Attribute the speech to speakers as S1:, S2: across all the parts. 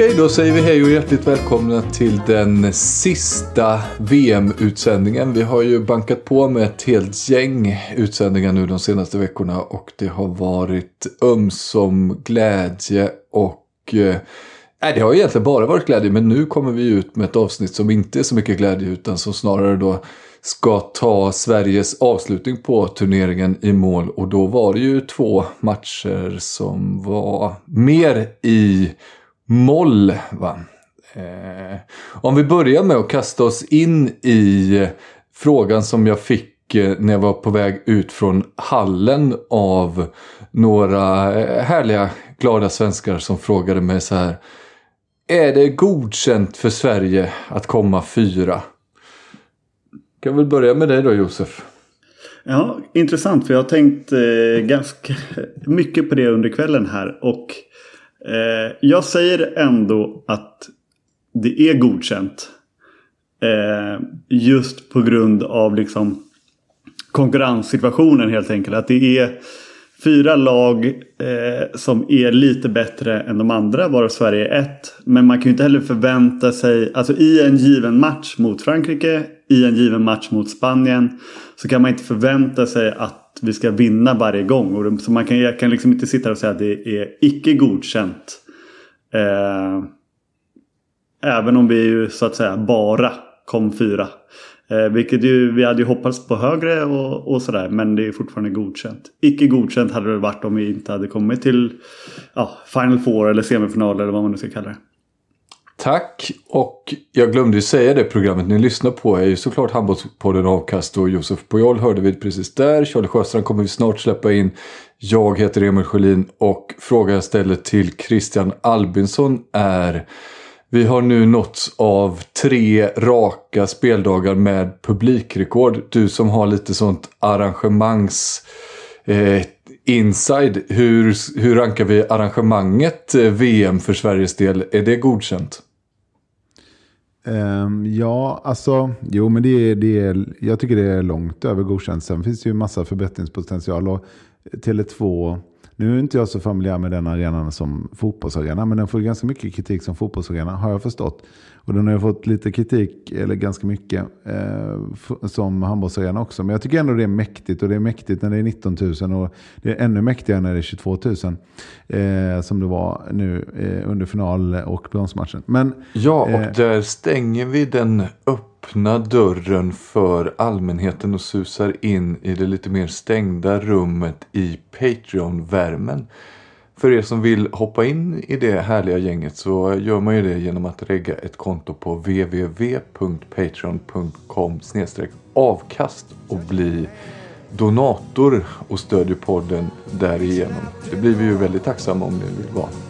S1: Okej, då säger vi hej och hjärtligt välkomna till den sista VM-utsändningen. Vi har ju bankat på med ett helt gäng utsändningar nu de senaste veckorna och det har varit ömsom glädje och eh, Nej, det har egentligen bara varit glädje, men nu kommer vi ut med ett avsnitt som inte är så mycket glädje utan som snarare då ska ta Sveriges avslutning på turneringen i mål. Och då var det ju två matcher som var mer i moll. Va? Eh, om vi börjar med att kasta oss in i frågan som jag fick eh, när jag var på väg ut från hallen av några eh, härliga glada svenskar som frågade mig så här. Är det godkänt för Sverige att komma fyra? Kan väl börja med dig då Josef.
S2: Ja, intressant för jag har tänkt eh, ganska mycket på det under kvällen här. Och eh, jag säger ändå att det är godkänt. Eh, just på grund av liksom konkurrenssituationen helt enkelt. Att det är fyra lag eh, som är lite bättre än de andra varav Sverige är ett. Men man kan ju inte heller förvänta sig, alltså i en given match mot Frankrike, i en given match mot Spanien. Så kan man inte förvänta sig att vi ska vinna varje gång. Och så man kan, jag kan liksom inte sitta och säga att det är icke godkänt. Eh, även om vi ju så att säga bara kom fyra. Eh, vilket ju, vi hade ju hoppats på högre och, och sådär. Men det är fortfarande godkänt. Icke godkänt hade det varit om vi inte hade kommit till ja, Final Four eller semifinal eller vad man nu ska kalla det.
S1: Tack! Och jag glömde ju säga det programmet ni lyssnar på är ju såklart Handbollspodden Avkast och Josef Pujol hörde vi precis där. Charlie Sjöstrand kommer vi snart släppa in. Jag heter Emil Sjölin och frågan jag ställer till Christian Albinsson är vi har nu nåtts av tre raka speldagar med publikrekord. Du som har lite sånt arrangemangs eh, inside. Hur, hur rankar vi arrangemanget eh, VM för Sveriges del? Är det godkänt?
S3: Um, ja, alltså, jo men det är, det är, jag tycker det är långt över godkänt. Sen finns det ju massa förbättringspotential. Och Tele2 nu är inte jag så familjär med den arenan som fotbollsarena, men den får ganska mycket kritik som fotbollsarena, har jag förstått. Och den har ju fått lite kritik, eller ganska mycket, eh, som handbollsarena också. Men jag tycker ändå det är mäktigt, och det är mäktigt när det är 19 000 och det är ännu mäktigare när det är 22 000. Eh, som det var nu eh, under final och bronsmatchen. Men,
S1: ja, och eh, där stänger vi den upp öppna dörren för allmänheten och susar in i det lite mer stängda rummet i Patreon-värmen. För er som vill hoppa in i det härliga gänget så gör man ju det genom att regga ett konto på www.patreon.com avkast och bli donator och stödjer podden därigenom. Det blir vi ju väldigt tacksamma om ni vill vara.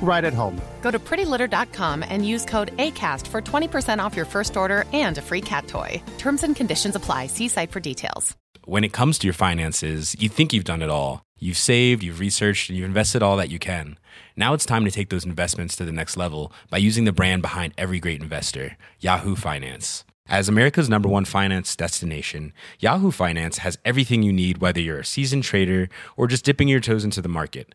S2: right at home.
S4: Go to prettylitter.com and use code ACAST for 20% off your first order and a free cat toy. Terms and conditions apply. See site for details.
S5: When it comes to your finances, you think you've done it all. You've saved, you've researched, and you've invested all that you can. Now it's time to take those investments to the next level by using the brand behind every great investor, Yahoo Finance. As America's number one finance destination, Yahoo Finance has everything you need, whether you're a seasoned trader or just dipping your toes into the market.